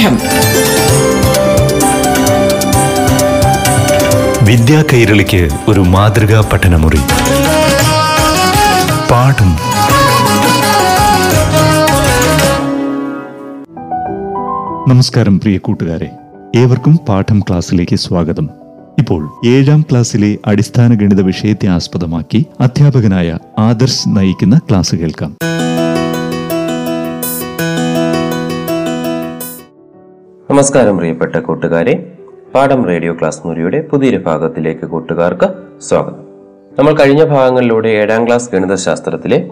പാഠം. വിദ്യാ കൈരളിക്ക് ഒരു മാതൃകാ പഠനമുറി. പാഠം. നമസ്കാരം പ്രിയ കൂട്ടുകാരെ. ഏവർക്കും പാഠം ക്ലാസ്സിലേക്ക് സ്വാഗതം. ഇപ്പോൾ ഏഴാം ക്ലാസ്സിലെ അടിസ്ഥാന ഗണിത വിഷയത്തെ ആസ്പദമാക്കി അധ്യാപകനായ ആദർശ് നയിക്കുന്ന ക്ലാസ് കേൾക്കാം. നമസ്കാരം പ്രിയപ്പെട്ട കൂട്ടുകാരെ. പാഠം റേഡിയോ ക്ലാസ് മുറിയുടെ പുതിയൊരു ഭാഗത്തിലേക്ക് കൂട്ടുകാർക്ക് സ്വാഗതം. നമ്മൾ കഴിഞ്ഞ ഭാഗങ്ങളിലൂടെ ഏഴാം ക്ലാസ് ഗണിതശാസ്ത്രത്തിലെ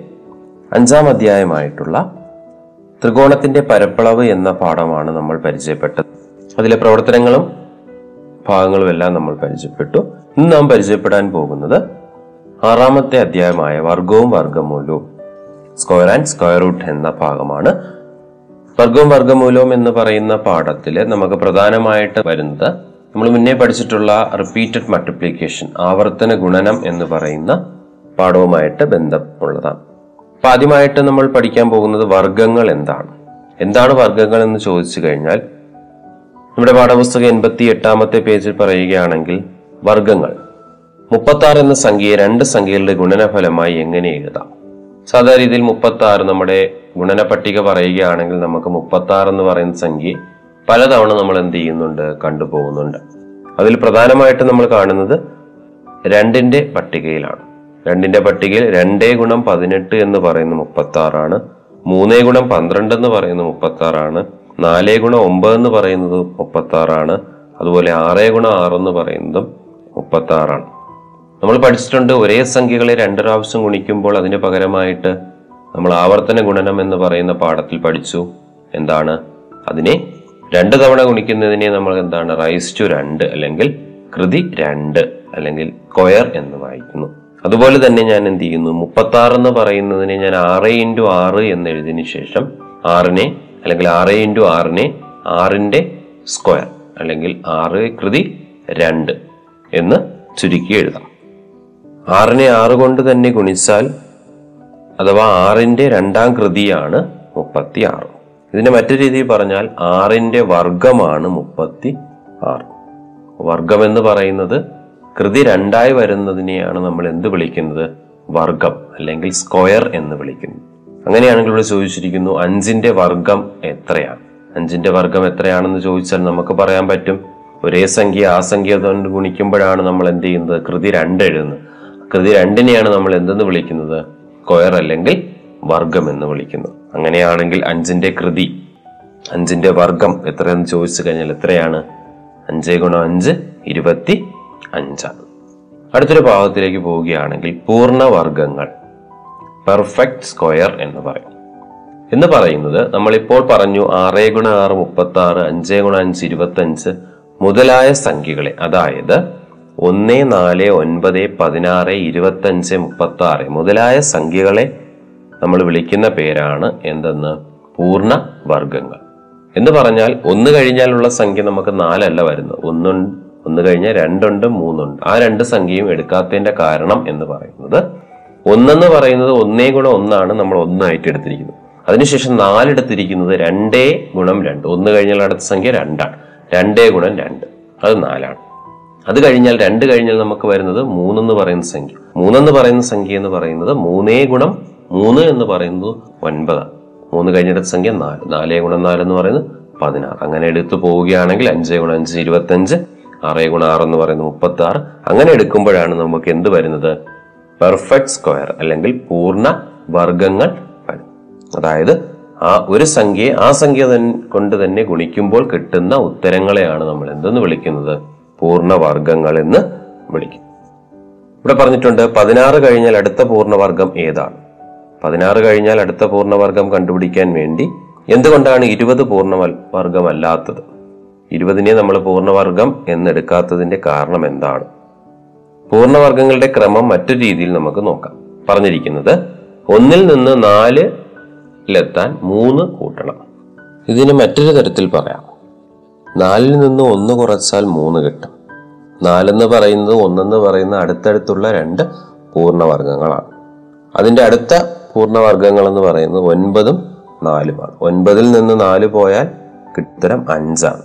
അഞ്ചാം അധ്യായമായിട്ടുള്ള ത്രികോണത്തിന്റെ പരപ്പളവ് എന്ന പാഠമാണ് നമ്മൾ പരിചയപ്പെട്ടത്. അതിലെ പ്രവർത്തനങ്ങളും ഭാഗങ്ങളും എല്ലാം നമ്മൾ പരിചയപ്പെട്ടു. ഇന്ന് നാം പരിചയപ്പെടാൻ പോകുന്നത് ആറാമത്തെ അധ്യായമായ വർഗവും വർഗമൂലവും സ്ക്വയർ ആൻഡ് സ്ക്വയർ റൂട്ട് എന്ന ഭാഗമാണ്. വർഗവും വർഗമൂലവും എന്ന് പറയുന്ന പാഠത്തിൽ നമുക്ക് പ്രധാനമായിട്ട് വരുന്നത് നമ്മൾ മുന്നേ പഠിച്ചിട്ടുള്ള റിപ്പീറ്റഡ് മൾട്ടിപ്ലിക്കേഷൻ ആവർത്തന ഗുണനം എന്ന് പറയുന്ന പാഠവുമായിട്ട് ബന്ധമുള്ളതാണ്. അപ്പൊ ആദ്യമായിട്ട് നമ്മൾ പഠിക്കാൻ പോകുന്നത് വർഗങ്ങൾ എന്താണ്? എന്താണ് വർഗങ്ങൾ എന്ന് ചോദിച്ചു കഴിഞ്ഞാൽ നമ്മുടെ പാഠപുസ്തകം എൺപത്തി എട്ടാമത്തെ പേജിൽ പറയുകയാണെങ്കിൽ വർഗങ്ങൾ മുപ്പത്തി എന്ന സംഖ്യയെ രണ്ട് സംഖ്യകളുടെ ഗുണനഫലമായി എങ്ങനെ എഴുതാം? സാധാരണ രീതിയിൽ മുപ്പത്തി ആറ് നമ്മുടെ ഗുണന പട്ടിക പറയുകയാണെങ്കിൽ നമുക്ക് മുപ്പത്തി ആറ് എന്ന് പറയുന്ന സംഖ്യ പലതവണ നമ്മൾ എന്ത് ചെയ്യുന്നുണ്ട് കണ്ടുപോകുന്നുണ്ട്. അതിൽ പ്രധാനമായിട്ട് നമ്മൾ കാണുന്നത് രണ്ടിന്റെ പട്ടികയിലാണ്. രണ്ടിന്റെ പട്ടികയിൽ രണ്ടേ ഗുണം പതിനെട്ട് എന്ന് പറയുന്ന മുപ്പത്തി ആറാണ് മൂന്നേ ഗുണം പന്ത്രണ്ട് എന്ന് പറയുന്ന മുപ്പത്തി ആറാണ് നാലേ ഗുണം ഒമ്പത് എന്ന് പറയുന്നത് മുപ്പത്തി ആറാണ് അതുപോലെ ആറേ ഗുണം ആറ് എന്ന് പറയുന്നതും മുപ്പത്തി ആറാണ് നമ്മൾ പഠിച്ചിട്ടുണ്ട് ഒരേ സംഖ്യകളെ രണ്ട് പ്രാവശ്യം ഗുണിക്കുമ്പോൾ അതിന് പകരമായിട്ട് നമ്മൾ ആവർത്തന ഗുണനം എന്ന് പറയുന്ന പാഠത്തിൽ പഠിച്ചു. എന്താണ്? അതിനെ രണ്ട് തവണ ഗുണിക്കുന്നതിനെ നമ്മൾ എന്താണ്? റൈസ് ടു രണ്ട് അല്ലെങ്കിൽ കൃതി രണ്ട് അല്ലെങ്കിൽ കൊയർ എന്ന് വായിക്കുന്നു. അതുപോലെ തന്നെ ഞാൻ എന്ത് ചെയ്യുന്നു? മുപ്പത്തി ആറ് എന്ന് പറയുന്നതിനെ ഞാൻ ആറ് ഇന്റു ആറ് എന്ന് എഴുതിയതിനു ശേഷം ആറിനെ അല്ലെങ്കിൽ ആറ് ഇന്റു ആറിനെ ആറിന്റെ സ്ക്വയർ അല്ലെങ്കിൽ ആറ് കൃതി രണ്ട് എന്ന് ചുരുക്കി എഴുതാം. ആറിനെ ആറ് കൊണ്ട് തന്നെ ഗുണിച്ചാൽ അഥവാ ആറിന്റെ രണ്ടാം കൃതിയാണ് മുപ്പത്തി ആറ് ഇതിന്റെ മറ്റു രീതിയിൽ പറഞ്ഞാൽ ആറിന്റെ വർഗമാണ് മുപ്പത്തി ആറ് എന്ന് പറയുന്നത് കൃതി രണ്ടായി വരുന്നതിനെയാണ് നമ്മൾ എന്ത് വിളിക്കുന്നത്? വർഗം അല്ലെങ്കിൽ സ്ക്വയർ എന്ന് വിളിക്കുന്നു. അങ്ങനെയാണെങ്കിൽ ഇവിടെ ചോദിച്ചിരിക്കുന്നു അഞ്ചിന്റെ വർഗം എത്രയാണ്? അഞ്ചിന്റെ വർഗം എത്രയാണെന്ന് ചോദിച്ചാൽ നമുക്ക് പറയാൻ പറ്റും ഒരേ സംഖ്യ ആ സംഖ്യ കൊണ്ട് ഗുണിക്കുമ്പോഴാണ് നമ്മൾ എന്ത് ചെയ്യുന്നത്? കൃതി രണ്ട് എഴുതുന്നത്. കൃതി രണ്ടിനെയാണ് നമ്മൾ എന്തെന്ന് വിളിക്കുന്നത്? കൊയർ അല്ലെങ്കിൽ വർഗം എന്ന് വിളിക്കുന്നു. അങ്ങനെയാണെങ്കിൽ അഞ്ചിന്റെ കൃതി അഞ്ചിന്റെ വർഗം എത്രയെന്ന് ചോദിച്ചു കഴിഞ്ഞാൽ എത്രയാണ്? അഞ്ച് ഗുണം അഞ്ച് ഇരുപത്തി അഞ്ചാണ്. അടുത്തൊരു ഭാഗത്തിലേക്ക് പോവുകയാണെങ്കിൽ പൂർണവർഗങ്ങൾ പെർഫെക്റ്റ് സ്ക്വയർ എന്ന് പറയും. എന്ന് പറയുന്നത് നമ്മളിപ്പോൾ പറഞ്ഞു ആറ് ഗുണ ആറ് മുപ്പത്തി ആറ് അഞ്ച് ഗുണ അഞ്ച് ഇരുപത്തി അഞ്ച് മുതലായ സംഖ്യകളെ. അതായത് ഒന്ന് നാല് ഒൻപത് പതിനാറ് ഇരുപത്തഞ്ച് മുപ്പത്തി ആറ് മുതലായ സംഖ്യകളെ നമ്മൾ വിളിക്കുന്ന പേരാണ് എന്തെന്ന്? പൂർണ വർഗങ്ങൾ എന്ന് പറഞ്ഞാൽ ഒന്ന് കഴിഞ്ഞാലുള്ള സംഖ്യ നമുക്ക് നാലല്ല വരുന്നത്. ഒന്നുണ്ട് ഒന്ന് കഴിഞ്ഞാൽ രണ്ടുണ്ട് മൂന്നുണ്ട്. ആ രണ്ട് സംഖ്യയും എടുക്കാത്തതിന്റെ കാരണം എന്ന് പറയുന്നത് ഒന്നെന്ന് പറയുന്നത് ഒന്നേ ഗുണം ഒന്നാണ് നമ്മൾ ഒന്നായിട്ട് എടുത്തിരിക്കുന്നത്. അതിനുശേഷം നാലെടുത്തിരിക്കുന്നത് രണ്ടേ ഗുണം രണ്ട്. ഒന്ന് കഴിഞ്ഞാൽ അടുത്ത സംഖ്യ രണ്ടാണ്. രണ്ടേ ഗുണം രണ്ട്. അത് നാലാണ്. അത് കഴിഞ്ഞാൽ രണ്ട് കഴിഞ്ഞാൽ നമുക്ക് വരുന്നത് മൂന്നെന്ന് പറയുന്ന സംഖ്യ. മൂന്നെന്ന് പറയുന്ന സംഖ്യ എന്ന് പറയുന്നത് മൂന്നേ ഗുണം മൂന്ന് എന്ന് പറയുന്നത് ഒൻപതാണ് മൂന്ന് കഴിഞ്ഞിടത്ത സംഖ്യ നാല്. നാലേ ഗുണം നാല് എന്ന് പറയുന്നത് പതിനാറ്. അങ്ങനെ എടുത്തു പോവുകയാണെങ്കിൽ അഞ്ചേ ഗുണം അഞ്ച് ഇരുപത്തഞ്ച് ആറേ ഗുണം ആറ് എന്ന് പറയുന്നത് മുപ്പത്തി ആറ് അങ്ങനെ എടുക്കുമ്പോഴാണ് നമുക്ക് എന്ത് വരുന്നത്? പെർഫെക്റ്റ് സ്ക്വയർ അല്ലെങ്കിൽ പൂർണ വർഗങ്ങൾ അതായത് ആ ഒരു സംഖ്യയെ ആ സംഖ്യ കൊണ്ട് തന്നെ ഗുണിക്കുമ്പോൾ കിട്ടുന്ന ഉത്തരങ്ങളെയാണ് നമ്മൾ എന്തെന്ന് വിളിക്കുന്നത്? പൂർണവർഗങ്ങൾ എന്ന് വിളിക്കും ഇവിടെ പറഞ്ഞിട്ടുണ്ട് പതിനാറ് കഴിഞ്ഞാൽ അടുത്ത പൂർണവർഗം ഏതാണ്? പതിനാറ് കഴിഞ്ഞാൽ അടുത്ത പൂർണവർഗം കണ്ടുപിടിക്കാൻ വേണ്ടി എന്തുകൊണ്ടാണ് ഇരുപത് പൂർണ വർഗമല്ലാത്തത് ഇരുപതിനെ നമ്മൾ പൂർണവർഗം എന്നെടുക്കാത്തതിന്റെ കാരണം എന്താണ്? പൂർണവർഗങ്ങളുടെ ക്രമം മറ്റൊരു രീതിയിൽ നമുക്ക് നോക്കാം. പറഞ്ഞിരിക്കുന്നത് ഒന്നിൽ നിന്ന് നാലിലെത്താൻ മൂന്ന് കൂട്ടണം. ഇതിന് മറ്റൊരു തരത്തിൽ പറയാം. നാലിൽ നിന്ന് ഒന്ന് കുറച്ചാൽ മൂന്ന് കിട്ടും. നാലെന്ന് പറയുന്നത് ഒന്നെന്ന് പറയുന്ന അടുത്തടുത്തുള്ള രണ്ട് പൂർണവർഗങ്ങളാണ് അതിന്റെ അടുത്ത പൂർണവർഗങ്ങൾ എന്ന് പറയുന്നത് ഒൻപതും നാലുമാണ്. ഒൻപതിൽ നിന്ന് നാല് പോയാൽ ഉത്തരം അഞ്ചാണ്.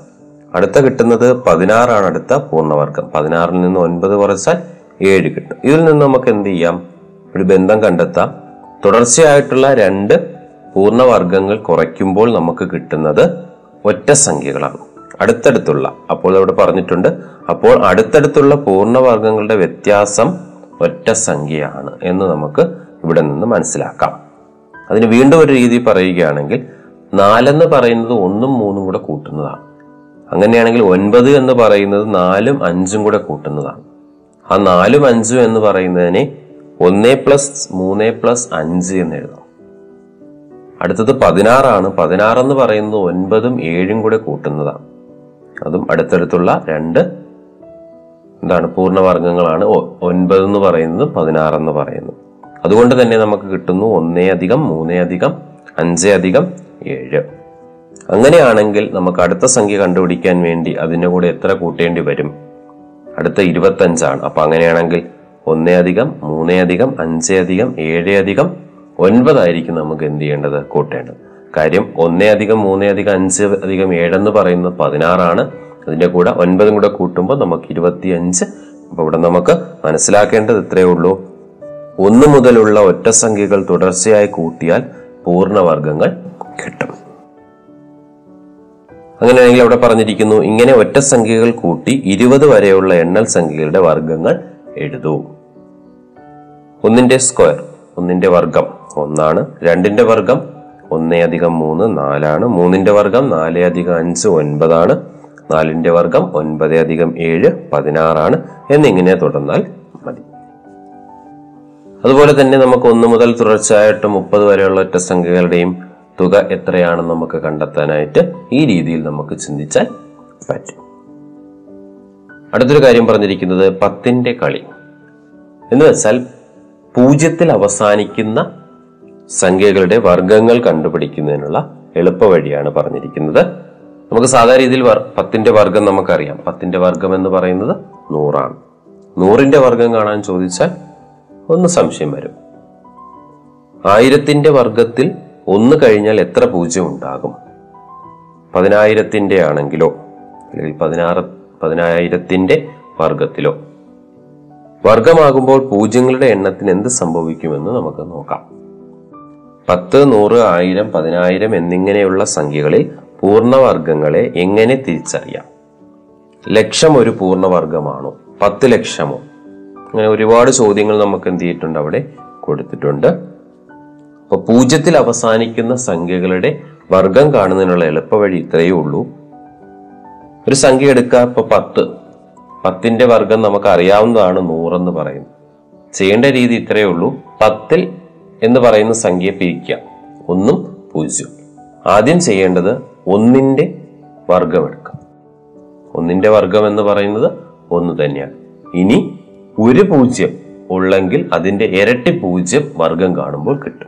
അടുത്ത കിട്ടുന്നത് പതിനാറാണ് അടുത്ത പൂർണവർഗം പതിനാറിൽ നിന്ന് ഒൻപത് കുറച്ചാൽ ഏഴ് കിട്ടും. ഇതിൽ നിന്ന് നമുക്ക് എന്ത് ചെയ്യാം? ഒരു ബന്ധം കണ്ടെത്താം. തുടർച്ചയായിട്ടുള്ള രണ്ട് പൂർണവർഗങ്ങൾ കുറയ്ക്കുമ്പോൾ നമുക്ക് കിട്ടുന്നത് ഒറ്റ സംഖ്യകളാണ് അടുത്തടുത്തുള്ള അപ്പോൾ അവിടെ പറഞ്ഞിട്ടുണ്ട് അപ്പോൾ അടുത്തടുത്തുള്ള പൂർണവർഗങ്ങളുടെ വ്യത്യാസം ഒറ്റ സംഖ്യയാണ് എന്ന് നമുക്ക് ഇവിടെ നിന്ന് മനസ്സിലാക്കാം. അതിന് വീണ്ടും ഒരു രീതി പറയുകയാണെങ്കിൽ നാലെന്ന് പറയുന്നത് ഒന്നും മൂന്നും കൂടെ കൂട്ടുന്നതാണ്. അങ്ങനെയാണെങ്കിൽ ഒൻപത് എന്ന് പറയുന്നത് നാലും അഞ്ചും കൂടെ കൂട്ടുന്നതാണ്. ആ നാലും അഞ്ചും എന്ന് പറയുന്നതിനെ ഒന്നേ പ്ലസ് മൂന്നേ പ്ലസ് അഞ്ച് എന്ന് എഴുതാം. അടുത്തത് പതിനാറാണ്. പതിനാറെന്ന് പറയുന്നത് ഒൻപതും ഏഴും കൂടെ കൂട്ടുന്നതാണ്. അതും അടുത്തടുത്തുള്ള രണ്ട് എന്താണ് പൂർണവർഗങ്ങളാണ് ഒൻപത് എന്ന് പറയുന്നത് പതിനാറ് എന്ന് പറയുന്നു. അതുകൊണ്ട് തന്നെ നമുക്ക് കിട്ടുന്നു ഒന്നേ അധികം മൂന്നേ അധികം അഞ്ചേ അധികം ഏഴ്. അങ്ങനെയാണെങ്കിൽ നമുക്ക് അടുത്ത സംഖ്യ കണ്ടുപിടിക്കാൻ വേണ്ടി അതിന്റെ കൂടെ എത്ര കൂട്ടേണ്ടി വരും? അടുത്ത ഇരുപത്തഞ്ചാണ്. അപ്പൊ അങ്ങനെയാണെങ്കിൽ ഒന്നേ അധികം മൂന്നേ അധികം അഞ്ചേ അധികം ഏഴേ അധികം ഒൻപതായിരിക്കും നമുക്ക് എന്ത് ചെയ്യേണ്ടത്? കൂട്ടേണ്ടത്. കാര്യം ഒന്നേ അധികം മൂന്നേ അധികം അഞ്ച് അധികം ഏഴെന്ന് പറയുന്നത് പതിനാറാണ്. അതിന്റെ കൂടെ ഒൻപതും കൂടെ കൂട്ടുമ്പോൾ നമുക്ക് ഇരുപത്തി അഞ്ച് അപ്പൊ ഇവിടെ നമുക്ക് മനസ്സിലാക്കേണ്ടത് ഇത്രയേ ഉള്ളൂ. ഒന്ന് മുതലുള്ള ഒറ്റ സംഖ്യകൾ തുടർച്ചയായി കൂട്ടിയാൽ പൂർണവർഗങ്ങൾ കിട്ടും. അങ്ങനെയാണെങ്കിൽ അവിടെ പറഞ്ഞിരിക്കുന്നു ഇങ്ങനെ ഒറ്റ സംഖ്യകൾ കൂട്ടി ഇരുപത് വരെയുള്ള എണ്ണൽ സംഖ്യകളുടെ വർഗങ്ങൾ എഴുതൂ. ഒന്നിന്റെ സ്ക്വയർ ഒന്നിന്റെ വർഗം ഒന്നാണ്. രണ്ടിന്റെ വർഗം ഒന്നേ അധികം മൂന്ന് നാലാണ്. മൂന്നിന്റെ വർഗം നാലേ അധികം അഞ്ച് ഒൻപതാണ്. നാലിന്റെ വർഗം ഒൻപത് അധികം ഏഴ് പതിനാറാണ് എന്നിങ്ങനെ തുടർന്നാൽ മതി. അതുപോലെ തന്നെ നമുക്ക് ഒന്ന് മുതൽ തുടർച്ചയായിട്ട് മുപ്പത് വരെയുള്ള ഒറ്റ സംഖ്യകളുടെയും തുക എത്രയാണെന്ന് നമുക്ക് കണ്ടെത്താനായിട്ട് ഈ രീതിയിൽ നമുക്ക് ചിന്തിച്ചാൽ പറ്റും. അടുത്തൊരു കാര്യം പറഞ്ഞിരിക്കുന്നത് പത്തിന്റെ കളി. എന്ന് വെച്ചാൽ പൂജ്യത്തിൽ അവസാനിക്കുന്ന സംഖ്യകളുടെ വർഗങ്ങൾ കണ്ടുപിടിക്കുന്നതിനുള്ള എളുപ്പവഴിയാണ് പറഞ്ഞിരിക്കുന്നത്. നമുക്ക് സാധാരണ രീതിയിൽ പത്തിന്റെ വർഗം നമുക്കറിയാം. പത്തിന്റെ വർഗം എന്ന് പറയുന്നത് നൂറാണ്. നൂറിന്റെ വർഗം കാണാൻ ചോദിച്ചാൽ ഒന്ന് സംശയം വരും. ആയിരത്തിന്റെ വർഗത്തിൽ ഒന്ന് കഴിഞ്ഞാൽ എത്ര പൂജ്യം ഉണ്ടാകും? പതിനായിരത്തിന്റെ ആണെങ്കിലോ അല്ലെങ്കിൽ പതിനാറ് പതിനായിരത്തിന്റെ വർഗത്തിലോ വർഗമാകുമ്പോൾ പൂജ്യങ്ങളുടെ എണ്ണത്തിന് എന്ത് സംഭവിക്കുമെന്ന് നമുക്ക് നോക്കാം. പത്ത് നൂറ് ആയിരം പതിനായിരം എന്നിങ്ങനെയുള്ള സംഖ്യകളിൽ പൂർണവർഗങ്ങളെ എങ്ങനെ തിരിച്ചറിയാം? ലക്ഷം ഒരു പൂർണവർഗമാണോ പത്ത് ലക്ഷമോ? അങ്ങനെ ഒരുപാട് ചോദ്യങ്ങൾ നമുക്ക് എന്ത് ചെയ്തിട്ടുണ്ട് അവിടെ കൊടുത്തിട്ടുണ്ട്. അപ്പൊ പൂജ്യത്തിൽ അവസാനിക്കുന്ന സംഖ്യകളുടെ വർഗം കാണുന്നതിനുള്ള എളുപ്പവഴി ഇത്രയേ ഉള്ളൂ. ഒരു സംഖ്യ എടുക്കുക ഇപ്പൊ പത്ത്. പത്തിന്റെ വർഗം നമുക്ക് അറിയാവുന്നതാണ് നൂറെന്ന് പറയുന്നത്. ചെയ്യേണ്ട രീതി ഇത്രയേ ഉള്ളൂ. പത്തിൽ എന്ന് പറയുന്ന സംഖ്യ പിരിക്കുക. ഒന്നും പൂജ്യം. ആദ്യം ചെയ്യേണ്ടത് ഒന്നിന്റെ വർഗമെടുക്കാം ഒന്നിന്റെ വർഗം എന്ന് പറയുന്നത് ഒന്ന് തന്നെയാണ്. ഇനി ഒരു പൂജ്യം ഉള്ളെങ്കിൽ അതിന്റെ ഇരട്ടി പൂജ്യം വർഗം കാണുമ്പോൾ കിട്ടും.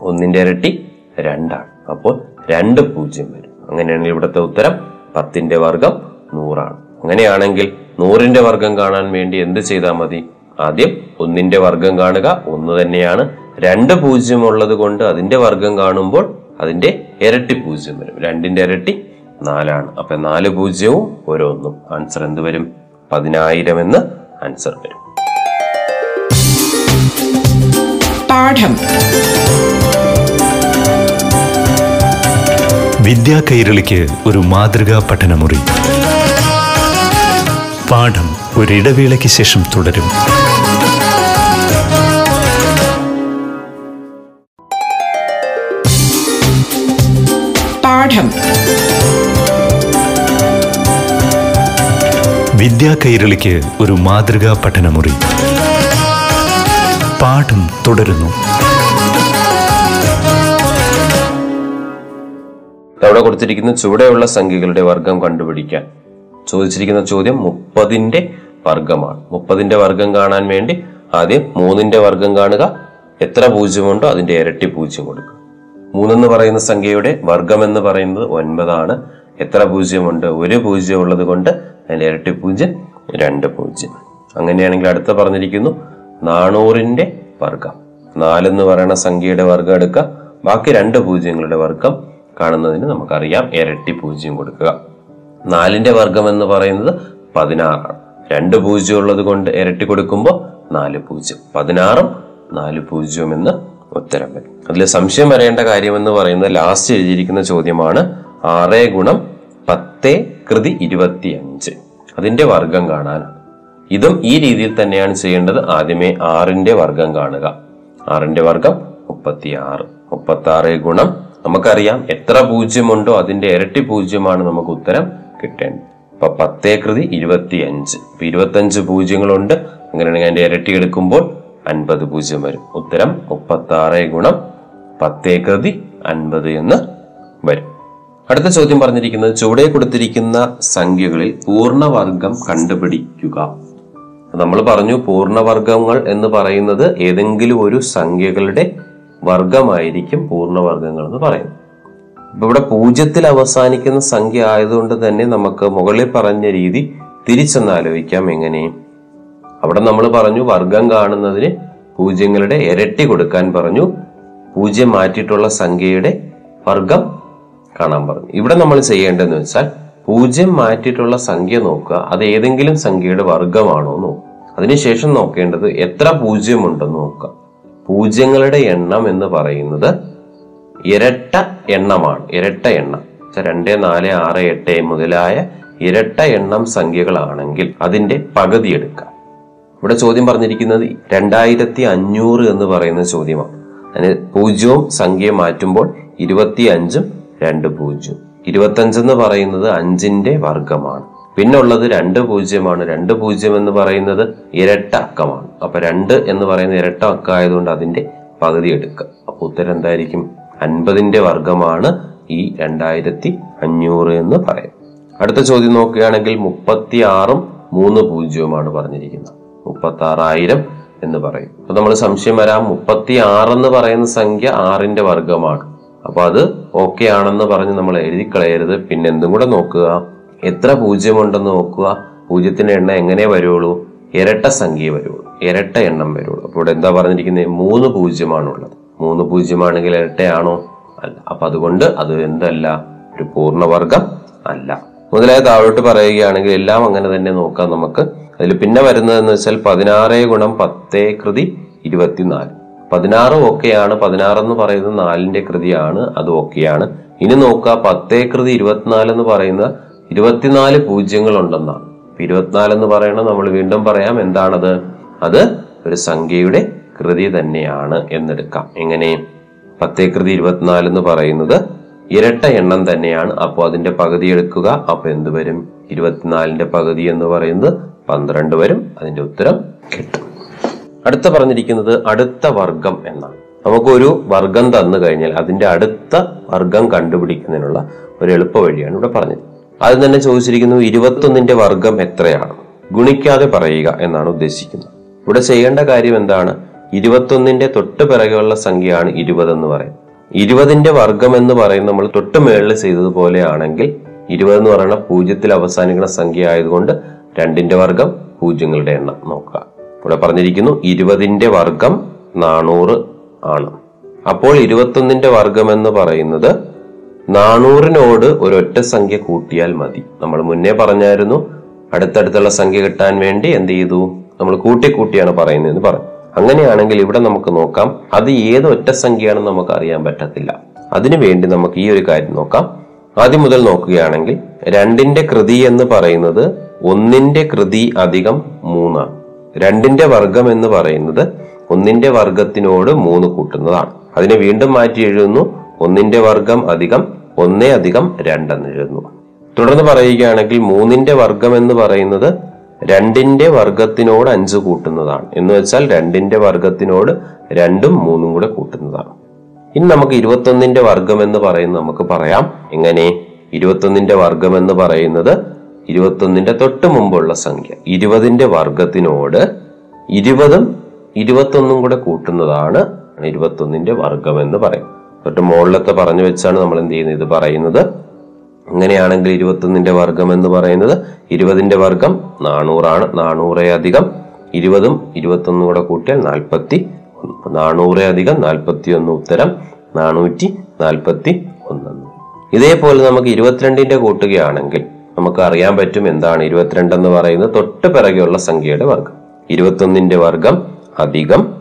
ഒന്നിന്റെ ഇരട്ടി രണ്ടാണ്. അപ്പോൾ രണ്ട് പൂജ്യം വരും. അങ്ങനെയാണെങ്കിൽ ഇവിടുത്തെ ഉത്തരം പത്തിന്റെ വർഗം നൂറാണ്. അങ്ങനെയാണെങ്കിൽ നൂറിന്റെ വർഗം കാണാൻ വേണ്ടി എന്ത് ചെയ്താൽ മതി? ആദ്യം ഒന്നിന്റെ വർഗം കാണുക. ഒന്ന് തന്നെയാണ് രണ്ട് പൂജ്യം ഉള്ളത് കൊണ്ട് അതിന്റെ വർഗം കാണുമ്പോൾ അതിന്റെ ഇരട്ടി പൂജ്യം വരും. രണ്ടിന്റെ ഇരട്ടി നാലാണ്. അപ്പൊ നാല് പൂജ്യവും ഓരോന്നും. ആൻസർ എന്ത് വരും? പതിനായിരം എന്ന് ആൻസർ വരും. പാഠം. വിദ്യാ കൈരളിക്ക് ഒരു മാതൃകാ പഠനമുറി. പാഠം ഒരിടവേളയ്ക്ക് ശേഷം തുടരും. പാഠം വിദ്യാ കൈരളിക്ക് ഒരു മാതൃകാ പഠനമുറി. പാഠം തുടരുന്നു. അവിടെ കൊടുത്തിരിക്കുന്ന ചുവടെയുള്ള സംഖ്യകളുടെ വർഗം കണ്ടുപിടിക്കാൻ. ചോദിച്ചിരിക്കുന്ന ചോദ്യം മുപ്പതിന്റെ വർഗമാണ്. മുപ്പതിന്റെ വർഗം കാണാൻ വേണ്ടി ആദ്യം മൂന്നിന്റെ വർഗം കാണുക. എത്ര പൂജ്യമുണ്ടോ അതിന്റെ ഇരട്ടി പൂജ്യം കൊടുക്കുക. മൂന്നെന്ന് പറയുന്ന സംഖ്യയുടെ വർഗം എന്ന് പറയുന്നത് ഒൻപതാണ്. എത്ര പൂജ്യമുണ്ട്? ഒരു പൂജ്യം ഉള്ളത് കൊണ്ട് അതിന്റെ ഇരട്ടി പൂജ്യം രണ്ട് പൂജ്യം. അങ്ങനെയാണെങ്കിൽ അടുത്ത പറഞ്ഞിരിക്കുന്നു നാണൂറിന്റെ വർഗം നാലെന്ന് പറയുന്ന സംഖ്യയുടെ വർഗം എടുക്കുക. ബാക്കി രണ്ട് പൂജ്യങ്ങളുടെ വർഗം കാണുന്നതിന് നമുക്കറിയാം ഇരട്ടി പൂജ്യം കൊടുക്കുക. നാലിന്റെ വർഗം എന്ന് പറയുന്നത് പതിനാറാണ്. രണ്ട് പൂജ്യം ഉള്ളത് കൊണ്ട് ഇരട്ടി കൊടുക്കുമ്പോൾ നാല് പൂജ്യം. പതിനാറും നാല് പൂജ്യവും എന്ന് ഉത്തരം വരും. അതിൽ സംശയം വരേണ്ട കാര്യമെന്ന് പറയുന്നത് ലാസ്റ്റ് എഴുതിയിരിക്കുന്ന ചോദ്യമാണ് ആറ് ഗുണം പത്ത് കൃതി ഇരുപത്തി അഞ്ച് അതിന്റെ വർഗം കാണാനാണ് ഇതും ഈ രീതിയിൽ തന്നെയാണ് ചെയ്യേണ്ടത്. ആദ്യമേ ആറിന്റെ വർഗം കാണുക. ആറിന്റെ വർഗം മുപ്പത്തി ആറ് മുപ്പത്തി ആറ് ഗുണം നമുക്കറിയാം എത്ര പൂജ്യമുണ്ടോ അതിന്റെ ഇരട്ടി പൂജ്യമാണ് നമുക്ക് ഉത്തരം കിട്ടേണ്ടത്. അപ്പൊ പത്തേ കൃതി ഇരുപത്തി അഞ്ച് ഇപ്പൊ ഇരുപത്തി അഞ്ച് പൂജ്യങ്ങളുണ്ട്. അങ്ങനെയാണെങ്കിൽ അതിന്റെ ഇരട്ടി എടുക്കുമ്പോൾ അൻപത് പൂജ്യം വരും. ഉത്തരം മുപ്പത്തി ആറ് ഗുണം പത്തേ കൃതി അൻപത് എന്ന് വരും. അടുത്ത ചോദ്യം പറഞ്ഞിരിക്കുന്നത് ചുവടെ കൊടുത്തിരിക്കുന്ന സംഖ്യകളിൽ പൂർണവർഗം കണ്ടുപിടിക്കുക. നമ്മൾ പറഞ്ഞു പൂർണവർഗങ്ങൾ എന്ന് പറയുന്നത് ഏതെങ്കിലും ഒരു സംഖ്യകളുടെ വർഗമായിരിക്കും പൂർണവർഗങ്ങൾ എന്ന് പറയുന്നത്. അപ്പൊ ഇവിടെ പൂജ്യത്തിൽ അവസാനിക്കുന്ന സംഖ്യ ആയതുകൊണ്ട് തന്നെ നമുക്ക് മുകളിൽ പറഞ്ഞ രീതി തിരിച്ചൊന്നാലോചിക്കാം എങ്ങനെ. അവിടെ നമ്മൾ പറഞ്ഞു വർഗം കാണുന്നതിന് പൂജ്യങ്ങളുടെ ഇരട്ടി കൊടുക്കാൻ പറഞ്ഞു. പൂജ്യം മാറ്റിയിട്ടുള്ള സംഖ്യയുടെ വർഗം കാണാൻ പറഞ്ഞു. ഇവിടെ നമ്മൾ ചെയ്യേണ്ടതെന്ന് വെച്ചാൽ പൂജ്യം മാറ്റിയിട്ടുള്ള സംഖ്യ നോക്കുക. അത് ഏതെങ്കിലും സംഖ്യയുടെ വർഗമാണോ നോക്കുക. അതിനുശേഷം നോക്കേണ്ടത് എത്ര പൂജ്യമുണ്ടെന്ന് നോക്കുക. പൂജ്യങ്ങളുടെ എണ്ണം എന്ന് പറയുന്നത് ഇരട്ട എണ്ണമാണ്. ഇരട്ട എണ്ണം. രണ്ട് നാല് ആറ് എട്ട് മുതലായ ഇരട്ട എണ്ണം സംഖ്യകളാണെങ്കിൽ അതിന്റെ പകുതി എടുക്കാം. ഇവിടെ ചോദ്യം പറഞ്ഞിരിക്കുന്നത് രണ്ടായിരത്തി അഞ്ഞൂറ് എന്ന് പറയുന്ന ചോദ്യമാണ്. അതിന് പൂജ്യവും സംഖ്യ മാറ്റുമ്പോൾ ഇരുപത്തി അഞ്ചും രണ്ട് പൂജ്യം. ഇരുപത്തഞ്ചെന്ന് പറയുന്നത് അഞ്ചിന്റെ വർഗമാണ് പിന്നെ ഉള്ളത് രണ്ട് പൂജ്യമാണ്. രണ്ട് പൂജ്യം എന്ന് പറയുന്നത് ഇരട്ട അക്കമാണ് അപ്പൊ രണ്ട് എന്ന് പറയുന്ന ഇരട്ട അക്കമായതുകൊണ്ട് അതിന്റെ പകുതി എടുക്കുക അപ്പൊ ഉത്തരം എന്തായിരിക്കും? അൻപതിന്റെ വർഗമാണ് ഈ രണ്ടായിരത്തി അഞ്ഞൂറ് എന്ന് പറയും അടുത്ത ചോദ്യം നോക്കുകയാണെങ്കിൽ മുപ്പത്തി ആറും മൂന്ന് പൂജ്യവുമാണ് പറഞ്ഞിരിക്കുന്നത്. മുപ്പത്തി ആറായിരം എന്ന് പറയും. അപ്പൊ നമ്മൾ സംശയം വരാം. മുപ്പത്തി എന്ന് പറയുന്ന സംഖ്യ ആറിന്റെ വർഗമാണ് അപ്പൊ അത് ഓക്കെ ആണെന്ന് പറഞ്ഞ് നമ്മൾ എഴുതി കളയരുത് പിന്നെ എന്തും കൂടെ നോക്കുക. എത്ര പൂജ്യമുണ്ടെന്ന് നോക്കുക. പൂജ്യത്തിന്റെ എണ്ണം എങ്ങനെ വരുള്ളൂ ഇരട്ട സംഖ്യ വരുള്ളൂ ഇരട്ട എണ്ണം വരുള്ളൂ അപ്പോൾ ഇവിടെ എന്താ പറഞ്ഞിരിക്കുന്നത്? മൂന്ന് പൂജ്യമാണുള്ളത്. മൂന്ന് പൂജ്യമാണെങ്കിൽ ഇരട്ടയാണോ? അല്ല. അപ്പൊ അതുകൊണ്ട് അത് എന്തല്ല? ഒരു പൂർണവർഗം അല്ല. മുതലായ താഴോട്ട് പറയുകയാണെങ്കിൽ എല്ലാം അങ്ങനെ തന്നെ നോക്കാം നമുക്ക്. അതിൽ പിന്നെ വരുന്നതെന്ന് വെച്ചാൽ പതിനാറ് ഗുണം പത്തേ കൃതി ഇരുപത്തിനാല്. പതിനാറ് ഓക്കെയാണ്. പതിനാറ് എന്ന് പറയുന്നത് നാലിന്റെ കൃതിയാണ്. അത് ഓക്കെയാണ്. ഇനി നോക്കുക. പത്തേ കൃതി ഇരുപത്തിനാല് എന്ന് പറയുന്ന ഇരുപത്തിനാല് പൂജ്യങ്ങൾ ഉണ്ടെന്നാണ് ഇരുപത്തിനാല് എന്ന് പറയുന്നത് നമ്മൾ വീണ്ടും പറയാം. എന്താണത്? അത് ഒരു സംഖ്യയുടെ കൃതി തന്നെയാണ് എന്നെടുക്കാം. എങ്ങനെ? പത്തേ കൃതി ഇരുപത്തിനാല് എന്ന് പറയുന്നത് ഇരട്ട എണ്ണം തന്നെയാണ്. അപ്പോൾ അതിന്റെ പകുതി എടുക്കുക. അപ്പോൾ എന്ത് വരും? ഇരുപത്തിനാലിന്റെ പകുതി എന്ന് പറയുന്നത് പന്ത്രണ്ട് വരും. അതിന്റെ ഉത്തരം കിട്ടും. അടുത്ത പറഞ്ഞിരിക്കുന്നത് അടുത്ത വർഗം എന്നാണ്. നമുക്കൊരു വർഗം തന്നു കഴിഞ്ഞാൽ അതിന്റെ അടുത്ത വർഗം കണ്ടുപിടിക്കുന്നതിനുള്ള ഒരു എളുപ്പ വഴിയാണ് ഇവിടെ പറഞ്ഞത്. ആദ്യം തന്നെ ചോദിച്ചിരിക്കുന്നു ഇരുപത്തൊന്നിന്റെ വർഗം എത്രയാണ്? ഗുണിക്കാതെ പറയുക എന്നാണ് ഉദ്ദേശിക്കുന്നത്. ഇവിടെ ചെയ്യേണ്ട കാര്യം എന്താണ്? ഇരുപത്തൊന്നിന്റെ തൊട്ട് പിറകെയുള്ള സംഖ്യയാണ് ഇരുപത് എന്ന് പറയും ഇരുപതിന്റെ വർഗം എന്ന് പറയുന്നത് നമ്മൾ തൊട്ട് മേളിൽ ചെയ്തതുപോലെയാണെങ്കിൽ ഇരുപത് എന്ന് പറയുന്ന പൂജ്യത്തിൽ അവസാനിക്കുന്ന സംഖ്യ ആയതുകൊണ്ട് രണ്ടിന്റെ വർഗം പൂജ്യങ്ങളുടെ എണ്ണം നോക്കുക. ഇവിടെ പറഞ്ഞിരിക്കുന്നു ഇരുപതിന്റെ വർഗം നാനൂറ് ആണ്. അപ്പോൾ ഇരുപത്തൊന്നിന്റെ വർഗം എന്ന് പറയുന്നത് നാനൂറിനോട് ഒരൊറ്റ സംഖ്യ കൂട്ടിയാൽ മതി. നമ്മൾ മുന്നേ പറഞ്ഞായിരുന്നു അടുത്തടുത്തുള്ള സംഖ്യ കിട്ടാൻ വേണ്ടി എന്ത് ചെയ്തു? നമ്മൾ കൂട്ടി കൂട്ടിയാണ് പറയുന്നതെന്ന് പറഞ്ഞു. അങ്ങനെയാണെങ്കിൽ ഇവിടെ നമുക്ക് നോക്കാം അത് ഏത് ഒറ്റ സംഖ്യയാണെന്ന് നമുക്ക് അറിയാൻ പറ്റത്തില്ല. അതിനു വേണ്ടി നമുക്ക് ഈ ഒരു കാര്യം നോക്കാം. ആദ്യം മുതൽ നോക്കുകയാണെങ്കിൽ രണ്ടിന്റെ കൃതി എന്ന് പറയുന്നത് ഒന്നിന്റെ കൃതി അധികം മൂന്നാണ്. രണ്ടിന്റെ വർഗം എന്ന് പറയുന്നത് ഒന്നിന്റെ വർഗത്തിനോട് മൂന്ന് കൂട്ടുന്നതാണ്. അതിനെ വീണ്ടും മാറ്റി എഴുതുന്നു. ഒന്നിന്റെ വർഗം അധികം ഒന്നേ അധികം രണ്ടെന്ന് എഴുതുന്നു. തുടർന്ന് പറയുകയാണെങ്കിൽ മൂന്നിന്റെ വർഗം എന്ന് പറയുന്നത് രണ്ടിന്റെ വർഗത്തിനോട് അഞ്ച് കൂട്ടുന്നതാണ്. എന്ന് വെച്ചാൽ രണ്ടിന്റെ വർഗത്തിനോട് രണ്ടും മൂന്നും കൂടെ കൂട്ടുന്നതാണ്. ഇനി നമുക്ക് ഇരുപത്തൊന്നിന്റെ വർഗം എന്ന് പറയുന്നത് നമുക്ക് പറയാം. എങ്ങനെ? ഇരുപത്തൊന്നിന്റെ വർഗം എന്ന് പറയുന്നത് ഇരുപത്തൊന്നിന്റെ തൊട്ട് മുമ്പുള്ള സംഖ്യ. ഇരുപതിന്റെ വർഗത്തിനോട് ഇരുപതും ഇരുപത്തൊന്നും കൂടെ കൂട്ടുന്നതാണ് ഇരുപത്തൊന്നിന്റെ വർഗം എന്ന് പറയും തൊട്ട് മുകളിലത്തെ പറഞ്ഞു വെച്ചാണ് നമ്മൾ എന്ത് ചെയ്യുന്നത്? ഇത് പറയുന്നത് അങ്ങനെയാണെങ്കിൽ ഇരുപത്തൊന്നിന്റെ വർഗം എന്ന് പറയുന്നത് ഇരുപതിന്റെ വർഗം നാനൂറാണ്. നാനൂറെ അധികം ഇരുപതും ഇരുപത്തൊന്നും കൂടെ കൂട്ടിയാൽ നാൽപ്പത്തി നാനൂറെ അധികം നാൽപ്പത്തി ഒന്ന് ഉത്തരം നാനൂറ്റി നാൽപ്പത്തി ഒന്ന്. ഇതേപോലെ നമുക്ക് ഇരുപത്തിരണ്ടിന്റെ കൂട്ടുകയാണെങ്കിൽ നമുക്ക് അറിയാൻ പറ്റും എന്താണ് ഇരുപത്തിരണ്ട് എന്ന് പറയുന്നത്. തൊട്ട് പിറകെയുള്ള സംഖ്യയുടെ വർഗം ഇരുപത്തൊന്നിന്റെ വർഗം അധികം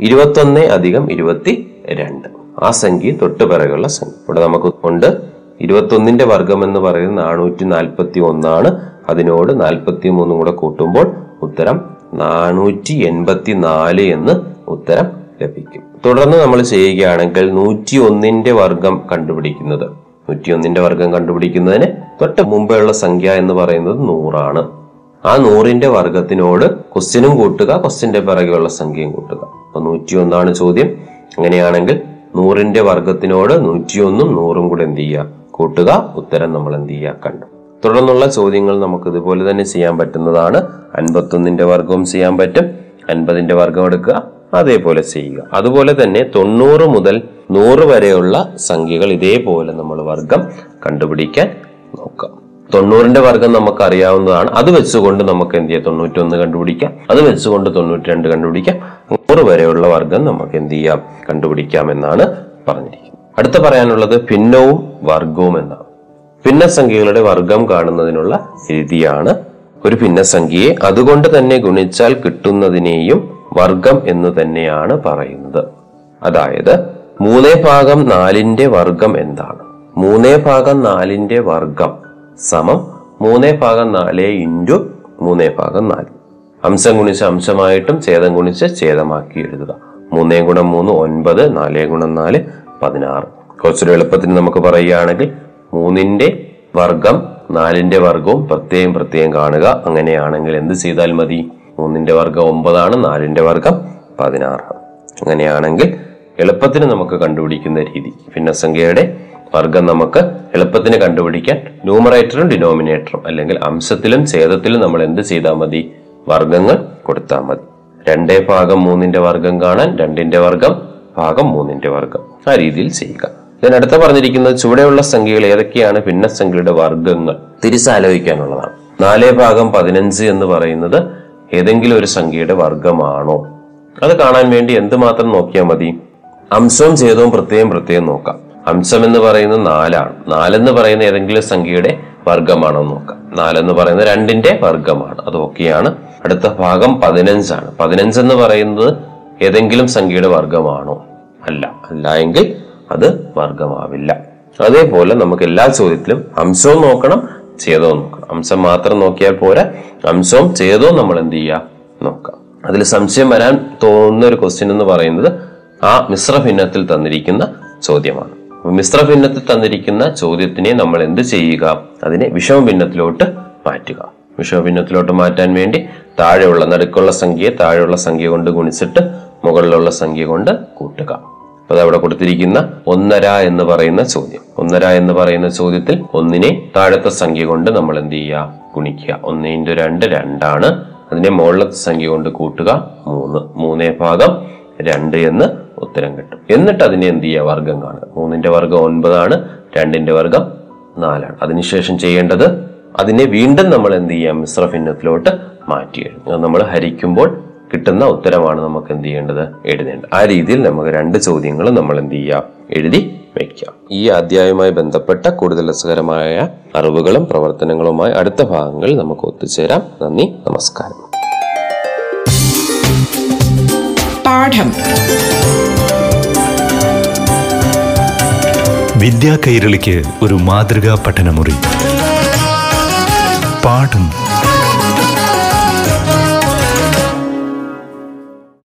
ഇരുപത്തൊന്ന് അധികം ഇരുപത്തി രണ്ട് ആ സംഖ്യ തൊട്ട് പിറകെയുള്ള സംഖ്യ. ഇവിടെ നമുക്ക് ഉണ്ട് ഇരുപത്തൊന്നിന്റെ വർഗം എന്ന് പറയുന്നത് നാനൂറ്റി നാൽപ്പത്തി ഒന്നാണ് അതിനോട് നാൽപ്പത്തി മൂന്നും കൂടെ കൂട്ടുമ്പോൾ ഉത്തരം നാനൂറ്റി എൺപത്തി നാല് എന്ന് ഉത്തരം ലഭിക്കും. തുടർന്ന് നമ്മൾ ചെയ്യുകയാണെങ്കിൽ നൂറ്റി ഒന്നിന്റെ വർഗം കണ്ടുപിടിക്കുന്നത്. നൂറ്റി ഒന്നിന്റെ വർഗം കണ്ടുപിടിക്കുന്നതിന് തൊട്ട് മുമ്പെയുള്ള സംഖ്യ എന്ന് പറയുന്നത് നൂറാണ്. ആ നൂറിന്റെ വർഗത്തിനോട് ക്വസ്റ്റ്യനും കൂട്ടുക ക്വസ്റ്റ്യന്റെ പിറകെയുള്ള സംഖ്യയും കൂട്ടുക. അപ്പൊ നൂറ്റി ഒന്നാണ് ചോദ്യം. അങ്ങനെയാണെങ്കിൽ നൂറിന്റെ വർഗത്തിനോട് നൂറ്റിയൊന്നും നൂറും കൂടെ എന്ത് ചെയ്യുക? കൂട്ടുക. ഉത്തരം നമ്മൾ എന്ത് ചെയ്യുക? കണ്ടു. തുടർന്നുള്ള ചോദ്യങ്ങൾ നമുക്ക് ഇതുപോലെ തന്നെ ചെയ്യാൻ പറ്റുന്നതാണ്. അൻപത്തൊന്നിന്റെ വർഗവും ചെയ്യാൻ പറ്റും. അൻപതിന്റെ വർഗം എടുക്കുക. അതേപോലെ ചെയ്യുക. അതുപോലെ തന്നെ തൊണ്ണൂറ് മുതൽ നൂറ് വരെയുള്ള സംഖ്യകൾ ഇതേപോലെ നമ്മൾ വർഗം കണ്ടുപിടിക്കാൻ നോക്കാം തൊണ്ണൂറിന്റെ വർഗം നമുക്ക് അറിയാവുന്നതാണ് അത് വെച്ചുകൊണ്ട് നമുക്ക് എന്ത് ചെയ്യാം? തൊണ്ണൂറ്റൊന്ന് കണ്ടുപിടിക്കാം. അത് വെച്ചുകൊണ്ട് തൊണ്ണൂറ്റി രണ്ട് കണ്ടുപിടിക്കാം. നൂറ് വരെയുള്ള വർഗം നമുക്ക് എന്ത് ചെയ്യാം? കണ്ടുപിടിക്കാം എന്നാണ് പറഞ്ഞിരിക്കുന്നത്. അടുത്ത പറയാനുള്ളത് ഭിന്നവും വർഗവും എന്നാണ്. ഭിന്നസംഖ്യകളുടെ വർഗം കാണുന്നതിനുള്ള രീതിയാണ് ഒരു ഭിന്നസംഖ്യയെ അതുകൊണ്ട് തന്നെ ഗുണിച്ചാൽ കിട്ടുന്നതിനെയും വർഗം എന്ന് തന്നെയാണ് പറയുന്നത്. അതായത് മൂന്നേ ഭാഗം നാലിന്റെ വർഗം എന്താണ്? മൂന്നേ ഭാഗം നാലിന്റെ വർഗം സമം മൂന്നേ ഭാഗം നാല് ഇന്റു മൂന്നേ ഭാഗം നാല്. അംശം ഗുണിച്ച് അംശമായിട്ടും ഛേദം ഗുണിച്ച് ഛേദമാക്കി എഴുതുക. മൂന്നേ ഗുണം മൂന്ന് ഒൻപത് നാലേ ഗുണം നാല് പതിനാറ്. കുറച്ചൊരു എളുപ്പത്തിന് നമുക്ക് പറയുകയാണെങ്കിൽ മൂന്നിന്റെ വർഗം നാലിന്റെ വർഗവും പ്രത്യേകം പ്രത്യേകം കാണുക. അങ്ങനെയാണെങ്കിൽ എന്ത് ചെയ്താൽ മതി? മൂന്നിന്റെ വർഗം ഒമ്പതാണ് നാലിന്റെ വർഗം പതിനാറാണ് അങ്ങനെയാണെങ്കിൽ എളുപ്പത്തിന് നമുക്ക് കണ്ടുപിടിക്കുന്ന രീതി ഭിന്നസംഖ്യയുടെ വർഗം നമുക്ക് എളുപ്പത്തിന് കണ്ടുപിടിക്കാൻ ന്യൂമറേറ്ററും ഡിനോമിനേറ്ററും അല്ലെങ്കിൽ അംശത്തിലും ഛേദത്തിലും നമ്മൾ എന്ത് ചെയ്താൽ മതി? വർഗങ്ങൾ കൊടുത്താൽ മതി. രണ്ടേ ഭാഗം മൂന്നിന്റെ വർഗം കാണാൻ രണ്ടിന്റെ വർഗം ഭാഗം മൂന്നിന്റെ വർഗം ആ രീതിയിൽ ചെയ്യുക. ഞാൻ ഇതിനടുത്ത് പറഞ്ഞിരിക്കുന്നത് ചുവടെയുള്ള സംഖ്യകൾ ഏതൊക്കെയാണ്? ഭിന്നസംഖ്യയുടെ വർഗങ്ങൾ തിരിച്ചാലോചിക്കാനുള്ളതാണ് നാലേ ഭാഗം പതിനഞ്ച് എന്ന് പറയുന്നത് ഏതെങ്കിലും ഒരു സംഖ്യയുടെ വർഗമാണോ അത് കാണാൻ വേണ്ടി എന്തുമാത്രം നോക്കിയാൽ മതി? അംശവും ഛേദവും പ്രത്യേകം പ്രത്യേകം നോക്കാം. അംശം എന്ന് പറയുന്നത് നാലാണ്. നാലെന്ന് പറയുന്ന ഏതെങ്കിലും സംഖ്യയുടെ വർഗമാണോ നോക്കാം. നാലെന്ന് പറയുന്നത് രണ്ടിന്റെ വർഗമാണ് അത് ഓക്കെയാണ് അടുത്ത ഭാഗം പതിനഞ്ചാണ്. പതിനഞ്ച് എന്ന് പറയുന്നത് ഏതെങ്കിലും സംഖ്യയുടെ വർഗമാണോ അല്ല. അല്ല എങ്കിൽ അത് വർഗമാവില്ല അതേപോലെ നമുക്ക് എല്ലാ ചോദ്യത്തിലും അംശവും നോക്കണം ഛേദവും നോക്കുക. അംശം മാത്രം നോക്കിയാൽ പോരാ. അംശവും ചെയ്തോ നമ്മൾ എന്ത് ചെയ്യുക നോക്കാം. അതിൽ സംശയം വരാൻ തോന്നുന്ന ഒരു ക്വസ്റ്റ്യൻ എന്ന് പറയുന്നത് ആ മിശ്ര ഭിന്നത്തിൽ തന്നിരിക്കുന്ന ചോദ്യമാണ്. മിശ്ര ഭിന്നത്തിൽ തന്നിരിക്കുന്ന ചോദ്യത്തിനെ നമ്മൾ എന്ത് ചെയ്യുക? അതിനെ വിഷമ ഭിന്നത്തിലോട്ട് മാറ്റുക. വിഷമ ഭിന്നത്തിലോട്ട് മാറ്റാൻ വേണ്ടി താഴെയുള്ള നടുക്കുള്ള സംഖ്യയെ താഴെയുള്ള സംഖ്യ കൊണ്ട് ഗുണിച്ചിട്ട് മുകളിലുള്ള സംഖ്യ കൊണ്ട് കൂട്ടുക. അപ്പൊ അവിടെ കൊടുത്തിരിക്കുന്ന ഒന്നര എന്ന് പറയുന്ന ചോദ്യം. ഒന്നര എന്ന് പറയുന്ന ചോദ്യത്തിൽ ഒന്നിനെ താഴത്തെ സംഖ്യ കൊണ്ട് നമ്മൾ എന്ത് ചെയ്യുക? ഗുണിക്കുക. ഒന്ന് ഇന്റു രണ്ട് രണ്ടാണ്. അതിനെ മുകളിലത്തെ സംഖ്യ കൊണ്ട് കൂട്ടുക മൂന്ന്. മൂന്നേ ഭാഗം രണ്ട് എന്ന് ഉത്തരം കിട്ടും. എന്നിട്ട് അതിനെ എന്ത് ചെയ്യുക? വർഗം കാണുക. മൂന്നിന്റെ വർഗം ഒൻപതാണ്. രണ്ടിന്റെ വർഗം നാലാണ്. അതിനുശേഷം ചെയ്യേണ്ടത് അതിനെ വീണ്ടും നമ്മൾ എന്ത് ചെയ്യുക? മിശ്ര ഭിന്നത്തിലോട്ട് മാറ്റി നമ്മൾ ഹരിക്കുമ്പോൾ കിട്ടുന്ന ഉത്തരമാണ് നമുക്ക് എന്ത് ചെയ്യേണ്ടത്? എഴുതേണ്ടത്. ആ രീതിയിൽ നമുക്ക് രണ്ട് ചോദ്യങ്ങളും നമ്മൾ എന്ത് ചെയ്യാം എഴുതി വയ്ക്കാം ഈ അധ്യായവുമായി ബന്ധപ്പെട്ട കൂടുതൽ രസകരമായ അറിവുകളും പ്രവർത്തനങ്ങളുമായി അടുത്ത ഭാഗങ്ങളിൽ നമുക്ക് ഒത്തുചേരാം. നന്ദി നമസ്കാരം. പാഠം. വിദ്യാ കൈരളിക്ക് ഒരു മാതൃകാ പഠനമുറി. പാഠം